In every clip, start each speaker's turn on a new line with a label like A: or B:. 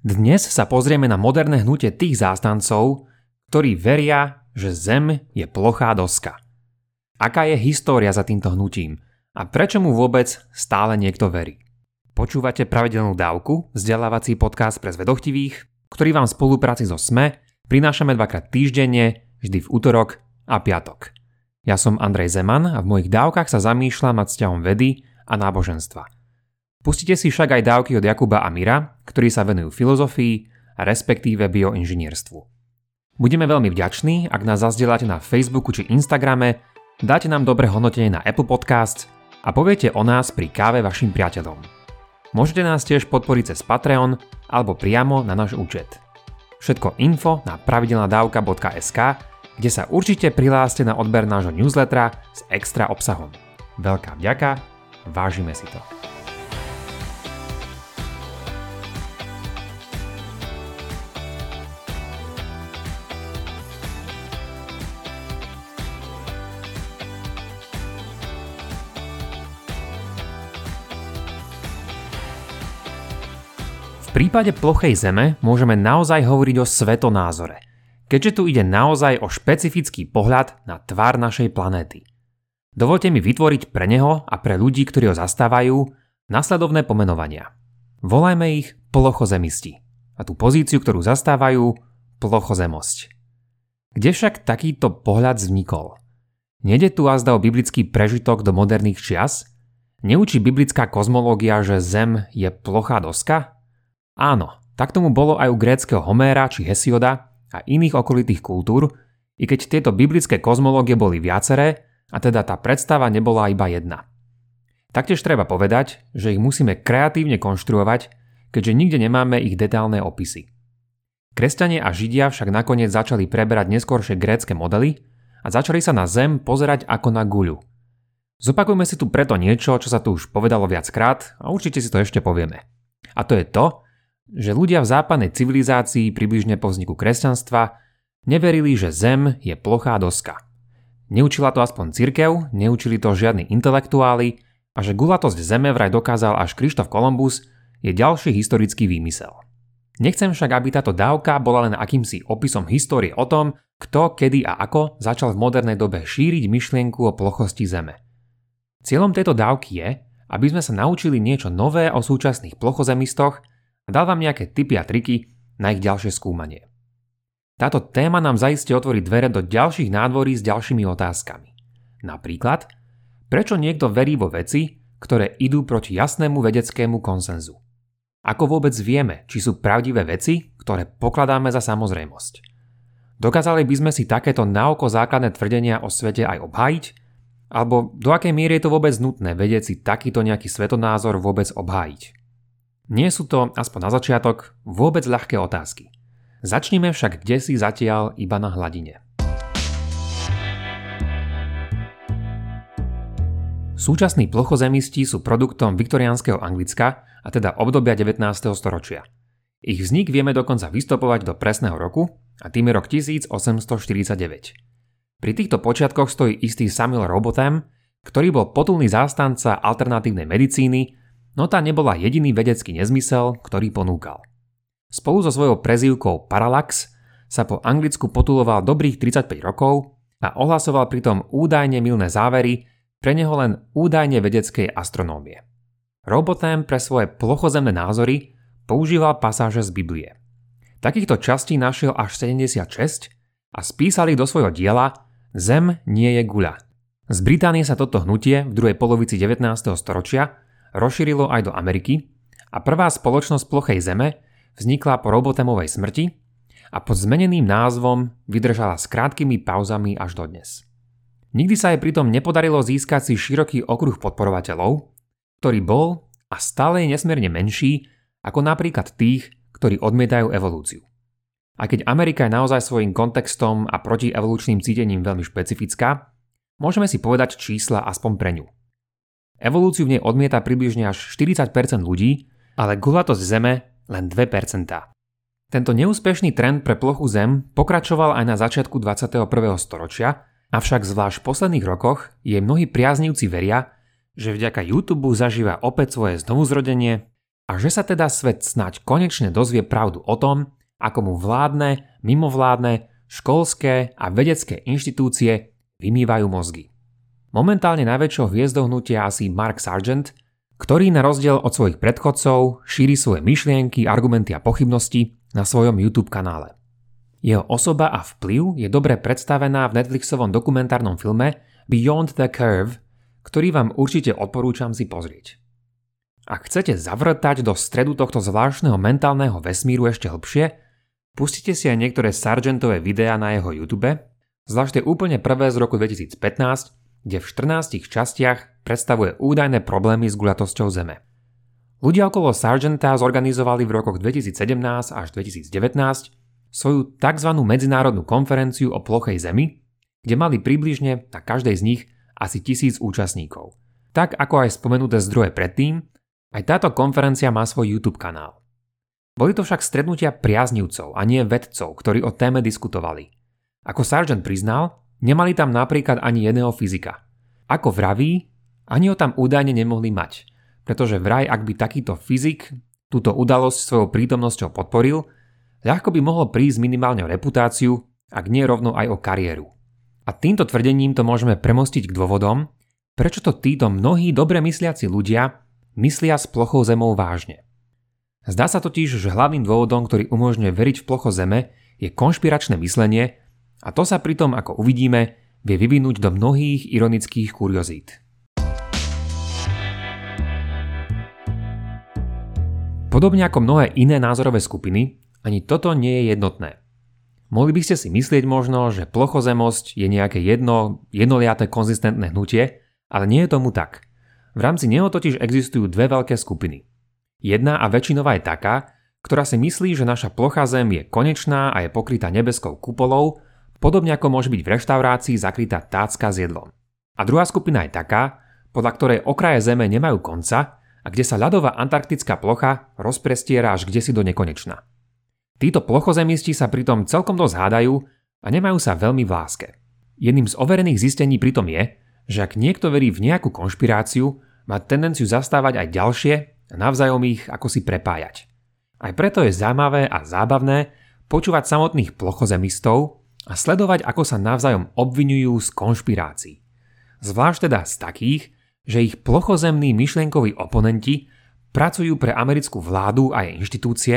A: Dnes sa pozrieme na moderné hnutie tých zástancov, ktorí veria, že Zem je plochá doska. Aká je história za týmto hnutím a prečo mu vôbec stále niekto verí? Počúvate pravidelnú dávku, vzdelávací podcast pre zvedochtivých, ktorý vám v spolupráci so SME prinášame dvakrát týždenne, vždy v útorok a piatok. Ja som Andrej Zeman a v mojich dávkach sa zamýšľam nad vzťahom vedy a náboženstva – Pustite si však aj dávky od Jakuba a Mira, ktorí sa venujú filozofii a respektíve bioinžinierstvu. Budeme veľmi vďační, ak nás zazdieľate na Facebooku či Instagrame, dáte nám dobré hodnotenie na Apple Podcast a poviete o nás pri káve vašim priateľom. Môžete nás tiež podporiť cez Patreon alebo priamo na náš účet. Všetko info na pravidelnadavka.sk, kde sa určite prihláste na odber nášho newslettera s extra obsahom. Veľká vďaka, vážime si to. V prípade plochej Zeme môžeme naozaj hovoriť o svetonázore, keďže tu ide naozaj o špecifický pohľad na tvár našej planéty. Dovolte mi vytvoriť pre neho a pre ľudí, ktorí ho zastávajú, nasledovné pomenovania. Volajme ich plochozemisti a tú pozíciu, ktorú zastávajú, plochozemosť. Kde však takýto pohľad vznikol? Nede tu azda o biblický prežitok do moderných čias? Neučí biblická kozmológia, že Zem je plochá doska? Áno, tak tomu bolo aj u gréckého Homéra či Hesioda a iných okolitých kultúr, i keď tieto biblické kozmológie boli viaceré, a teda tá predstava nebola iba jedna. Taktiež treba povedať, že ich musíme kreatívne konštruovať, keďže nikde nemáme ich detálne opisy. Kresťania a Židia však nakoniec začali preberať neskôršie grécke modely a začali sa na Zem pozerať ako na guľu. Zopakujme si tu preto niečo, čo sa tu už povedalo viackrát a určite si to ešte povieme. A to je to, že ľudia v západnej civilizácii približne po vzniku kresťanstva neverili, že Zem je plochá doska. Neučila to aspoň cirkev, neučili to žiadni intelektuáli a že gulatosť Zeme vraj dokázal až Krištof Kolumbus je ďalší historický výmysel. Nechcem však, aby táto dávka bola len akýmsi opisom histórie o tom, kto, kedy a ako začal v modernej dobe šíriť myšlienku o plochosti Zeme. Cieľom tejto dávky je, aby sme sa naučili niečo nové o súčasných plochozemistoch a dal vám nejaké tipy a triky na ich ďalšie skúmanie. Táto téma nám zaiste otvorí dvere do ďalších nádvorí s ďalšími otázkami. Napríklad, prečo niekto verí vo veci, ktoré idú proti jasnému vedeckému konsenzu? Ako vôbec vieme, či sú pravdivé veci, ktoré pokladáme za samozrejmosť? Dokázali by sme si takéto naoko základné tvrdenia o svete aj obhájiť? Alebo do akej miery je to vôbec nutné vedieť si takýto nejaký svetonázor vôbec obhájiť? Nie sú to, aspoň na začiatok, vôbec ľahké otázky. Začnime však kde si zatiaľ iba na hladine. Súčasní plochozemisti sú produktom viktoriánskeho Anglicka, a teda obdobia 19. storočia. Ich vznik vieme dokonca vystopovať do presného roku, a tým je rok 1849. Pri týchto počiatkoch stojí istý Samuel Robotham, ktorý bol potulný zástanca alternatívnej medicíny no tá nebola jediný vedecký nezmysel, ktorý ponúkal. Spolu so svojou prezývkou Parallax sa po Anglicku potuloval dobrých 35 rokov a ohlasoval pritom údajne milné závery pre neho len údajne vedeckej astronómie. Robotem pre svoje plochozemné názory používal pasáže z Biblie. Takýchto častí našiel až 76 a spísali do svojho diela Zem nie je guľa. Z Británie sa toto hnutie v druhej polovici 19. storočia rozšírilo aj do Ameriky a prvá spoločnosť plochej zeme vznikla po Robotemovej smrti a pod zmeneným názvom vydržala s krátkými pauzami až dodnes. Nikdy sa jej pritom nepodarilo získať si široký okruh podporovateľov, ktorý bol a stále je nesmierne menší ako napríklad tých, ktorí odmietajú evolúciu. A keď Amerika je naozaj svojim kontextom a protievolučným cítením veľmi špecifická, môžeme si povedať čísla aspoň pre ňu. Evolúciu v nej odmieta približne až 40% ľudí, ale gulatosť Zeme len 2%. Tento neúspešný trend pre plochu Zem pokračoval aj na začiatku 21. storočia, avšak zvlášť v posledných rokoch jej mnohí priaznivci veria, že vďaka YouTube zažíva opäť svoje znovuzrodenie a že sa teda svet snať konečne dozvie pravdu o tom, ako mu vládne, mimovládne, školské a vedecké inštitúcie vymývajú mozgy. Momentálne najväčšou hviezdou hnutia asi Mark Sargent, ktorý na rozdiel od svojich predchodcov šíri svoje myšlienky, argumenty a pochybnosti na svojom YouTube kanále. Jeho osoba a vplyv je dobre predstavená v Netflixovom dokumentárnom filme Beyond the Curve, ktorý vám určite odporúčam si pozrieť. Ak chcete zavrtať do stredu tohto zvláštneho mentálneho vesmíru ešte hlbšie, pustite si aj niektoré Sargentové videá na jeho YouTube, zvlášť úplne prvé z roku 2015, kde v 14 častiach predstavuje údajné problémy s guľatosťou Zeme. Ľudia okolo Sargenta zorganizovali v rokoch 2017 až 2019 svoju tzv. medzinárodnú konferenciu o plochej Zemi, kde mali približne na každej z nich asi tisíc účastníkov. Tak ako aj spomenuté zdroje predtým, aj táto konferencia má svoj YouTube kanál. Boli to však stretnutia priaznivcov a nie vedcov, ktorí o téme diskutovali. Ako Sargent priznal, nemali tam napríklad ani jedného fyzika. Ako vraví, ani ho tam údajne nemohli mať, pretože vraj ak by takýto fyzik túto udalosť svojou prítomnosťou podporil, ľahko by mohlo prísť minimálne o reputáciu, ak nie rovno aj o kariéru. A týmto tvrdením to môžeme premostiť k dôvodom, prečo to títo mnohí dobre mysliaci ľudia myslia s plochou zemou vážne. Zdá sa totiž, že hlavným dôvodom, ktorý umožňuje veriť v plocho zeme, je konšpiračné myslenie a to sa pritom, ako uvidíme, vie vyvinúť do mnohých ironických kuriozít. Podobne ako mnohé iné názorové skupiny, ani toto nie je jednotné. Mohli by ste si myslieť možno, že plochozemosť je nejaké jedno, jednoliaté konzistentné hnutie, ale nie je tomu tak. V rámci neho totiž existujú dve veľké skupiny. Jedna a väčšinová je taká, ktorá si myslí, že naša plocha Zem je konečná a je pokrytá nebeskou kupolou, podobne ako môže byť v reštaurácii zakrytá tácka s jedlom. A druhá skupina je taká, podľa ktorej okraje Zeme nemajú konca a kde sa ľadová antarktická plocha rozprestiera až kde si do nekonečna. Títo plochozemisti sa pritom celkom dosť hádajú a nemajú sa veľmi v láske. Jedným z overených zistení pritom je, že ak niekto verí v nejakú konšpiráciu, má tendenciu zastávať aj ďalšie a navzájom ich ako si prepájať. Aj preto je zaujímavé a zábavné počúvať samotných plochozemistov a sledovať, ako sa navzájom obvinujú z konšpirácií. Zvlášť teda z takých, že ich plochozemní myšlienkoví oponenti pracujú pre americkú vládu a jej inštitúcie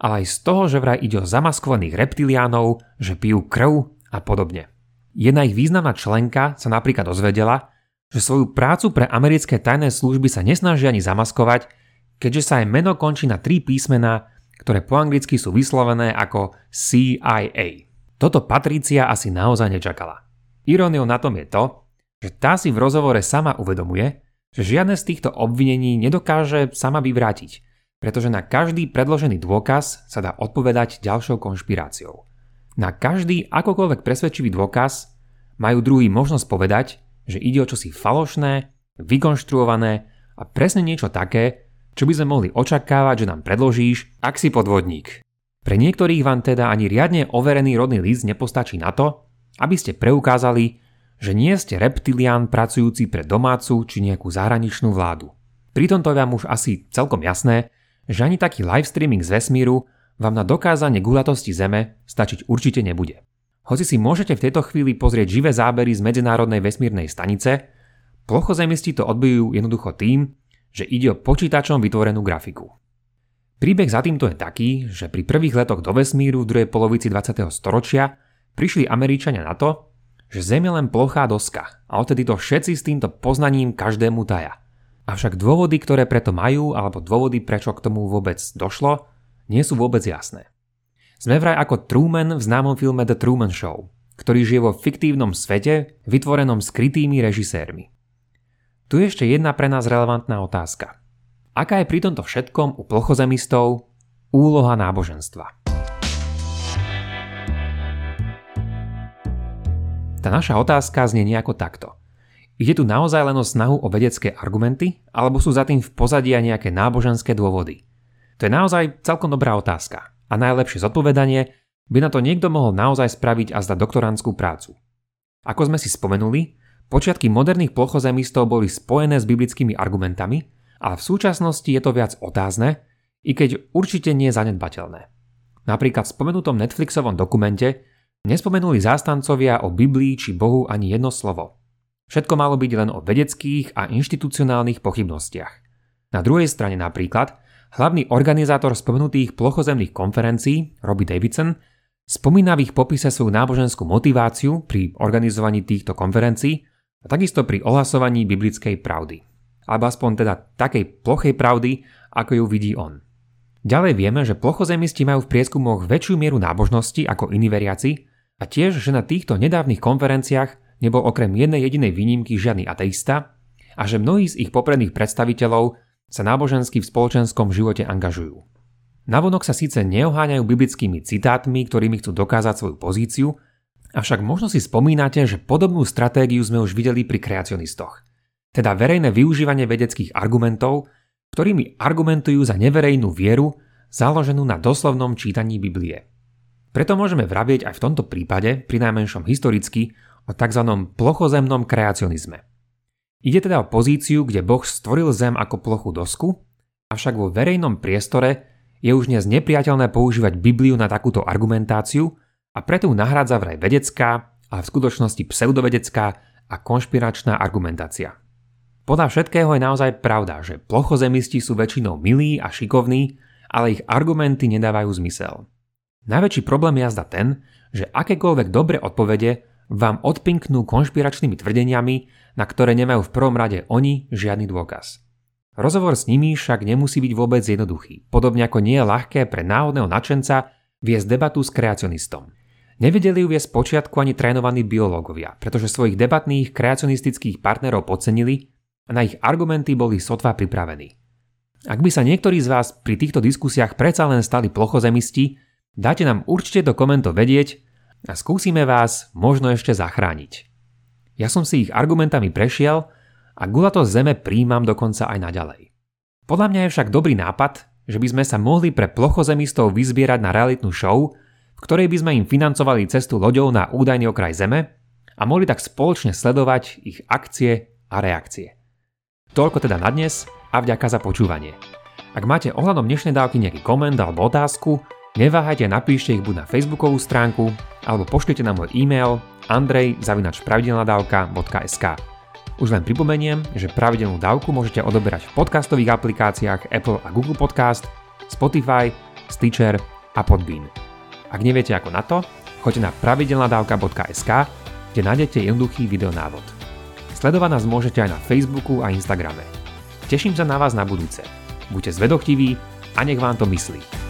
A: ale aj z toho, že vraj ide o zamaskovaných reptiliánov, že pijú krv a podobne. Jedna ich významná členka sa napríklad dozvedela, že svoju prácu pre americké tajné služby sa nesnaží ani zamaskovať, keďže sa aj meno končí na tri písmená, ktoré po anglicky sú vyslovené ako CIA. Toto Patricia asi naozaj nečakala. Iróniou na tom je to, že tá si v rozhovore sama uvedomuje, že žiadne z týchto obvinení nedokáže sama vyvrátiť pretože na každý predložený dôkaz sa dá odpovedať ďalšou konšpiráciou. Na každý akokoľvek presvedčivý dôkaz majú druhý možnosť povedať, že ide o čosi falošné, vykonštruované a presne niečo také, čo by sme mohli očakávať, že nám predložíš, ak si podvodník. Pre niektorých vám teda ani riadne overený rodný list nepostačí na to, aby ste preukázali, že nie ste reptilián pracujúci pre domácu či nejakú zahraničnú vládu. Pri tomto je vám už asi celkom jasné, že ani taký live streaming z vesmíru vám na dokázanie gulatosti Zeme stačiť určite nebude. Hoci si môžete v tejto chvíli pozrieť živé zábery z Medzinárodnej vesmírnej stanice, plochozemisti to odbijú jednoducho tým, že ide o počítačom vytvorenú grafiku. Príbeh za týmto je taký, že pri prvých letoch do vesmíru v druhej polovici 20. storočia prišli Američania na to, že Zem je len plochá doska a odtedy to všetci s týmto poznaním každému taja. Avšak dôvody, ktoré preto majú, alebo dôvody, prečo k tomu vôbec došlo, nie sú vôbec jasné. Sme vraj ako Truman v známom filme The Truman Show, ktorý žije vo fiktívnom svete, vytvorenom skrytými režisérmi. Tu je ešte jedna pre nás relevantná otázka. Aká je pri tomto všetkom u plochozemistov úloha náboženstva? Tá naša otázka znie nejako takto. Ide tu naozaj len o snahu o vedecké argumenty, alebo sú za tým v pozadí aj nejaké náboženské dôvody? To je naozaj celkom dobrá otázka. A najlepšie zodpovedanie by na to niekto mohol naozaj spraviť a zdať doktorantskú prácu. Ako sme si spomenuli, počiatky moderných plochozemistov boli spojené s biblickými argumentami, ale v súčasnosti je to viac otázne, i keď určite nie zanedbateľné. Napríklad v spomenutom Netflixovom dokumente nespomenuli zástancovia o Biblii či Bohu ani jedno slovo. Všetko malo byť len o vedeckých a inštitucionálnych pochybnostiach. Na druhej strane napríklad hlavný organizátor spomenutých plochozemných konferencií, Robbie Davidson, spomína v ich popise svoju náboženskú motiváciu pri organizovaní týchto konferencií a takisto pri ohlasovaní biblickej pravdy. Alebo aspoň teda takej plochej pravdy, ako ju vidí on. Ďalej vieme, že plochozemisti majú v prieskumoch väčšiu mieru nábožnosti ako iní veriaci a tiež, že na týchto nedávnych konferenciách nebol okrem jednej jedinej výnimky žiadny ateista a že mnohí z ich popredných predstaviteľov sa nábožensky v spoločenskom živote angažujú. Navonok sa síce neoháňajú biblickými citátmi, ktorými chcú dokázať svoju pozíciu, avšak možno si spomínate, že podobnú stratégiu sme už videli pri kreacionistoch. Teda verejné využívanie vedeckých argumentov, ktorými argumentujú za neverejnú vieru založenú na doslovnom čítaní Biblie. Preto môžeme vravieť aj v tomto prípade, pri najmenšom historicky, o tzv. plochozemnom kreacionizme. Ide teda o pozíciu, kde Boh stvoril zem ako plochu dosku, avšak vo verejnom priestore je už dnes nepriateľné používať Bibliu na takúto argumentáciu a preto ju nahrádza vraj vedecká, ale v skutočnosti pseudovedecká a konšpiračná argumentácia. Podľa všetkého je naozaj pravda, že plochozemisti sú väčšinou milí a šikovní, ale ich argumenty nedávajú zmysel. Najväčší problém je jazda ten, že akékoľvek dobré odpovede vám odpinknú konšpiračnými tvrdeniami, na ktoré nemajú v prvom rade oni žiadny dôkaz. Rozhovor s nimi však nemusí byť vôbec jednoduchý, podobne ako nie je ľahké pre náhodného nadšenca viesť debatu s kreacionistom. Nevedeli ju viesť počiatku ani trénovaní biológovia, pretože svojich debatných kreacionistických partnerov podcenili a na ich argumenty boli sotva pripravení. Ak by sa niektorí z vás pri týchto diskusiách predsa len stali plochozemisti, dáte nám určite do komentov vedieť a skúsime vás možno ešte zachrániť. Ja som si ich argumentami prešiel a gulato zeme príjmam dokonca aj naďalej. Podľa mňa je však dobrý nápad, že by sme sa mohli pre plochozemistov vyzbierať na realitnú show, v ktorej by sme im financovali cestu loďou na údajný okraj Zeme a mohli tak spoločne sledovať ich akcie a reakcie. Toľko teda na dnes a vďaka za počúvanie. Ak máte ohľadom dnešnej dávky nejaký koment alebo otázku, neváhajte napíšte ich buď na facebookovú stránku alebo pošlite na môj e-mail andrej.pravidelnadavka.sk Už len pripomeniem, že pravidelnú dávku môžete odoberať v podcastových aplikáciách Apple a Google Podcast, Spotify, Stitcher a Podbean. Ak neviete ako na to, choďte na pravidelnadavka.sk, kde nájdete jednoduchý videonávod. Sledovať nás môžete aj na Facebooku a Instagrame. Teším sa na vás na budúce. Buďte zvedochtiví a nech vám to myslí.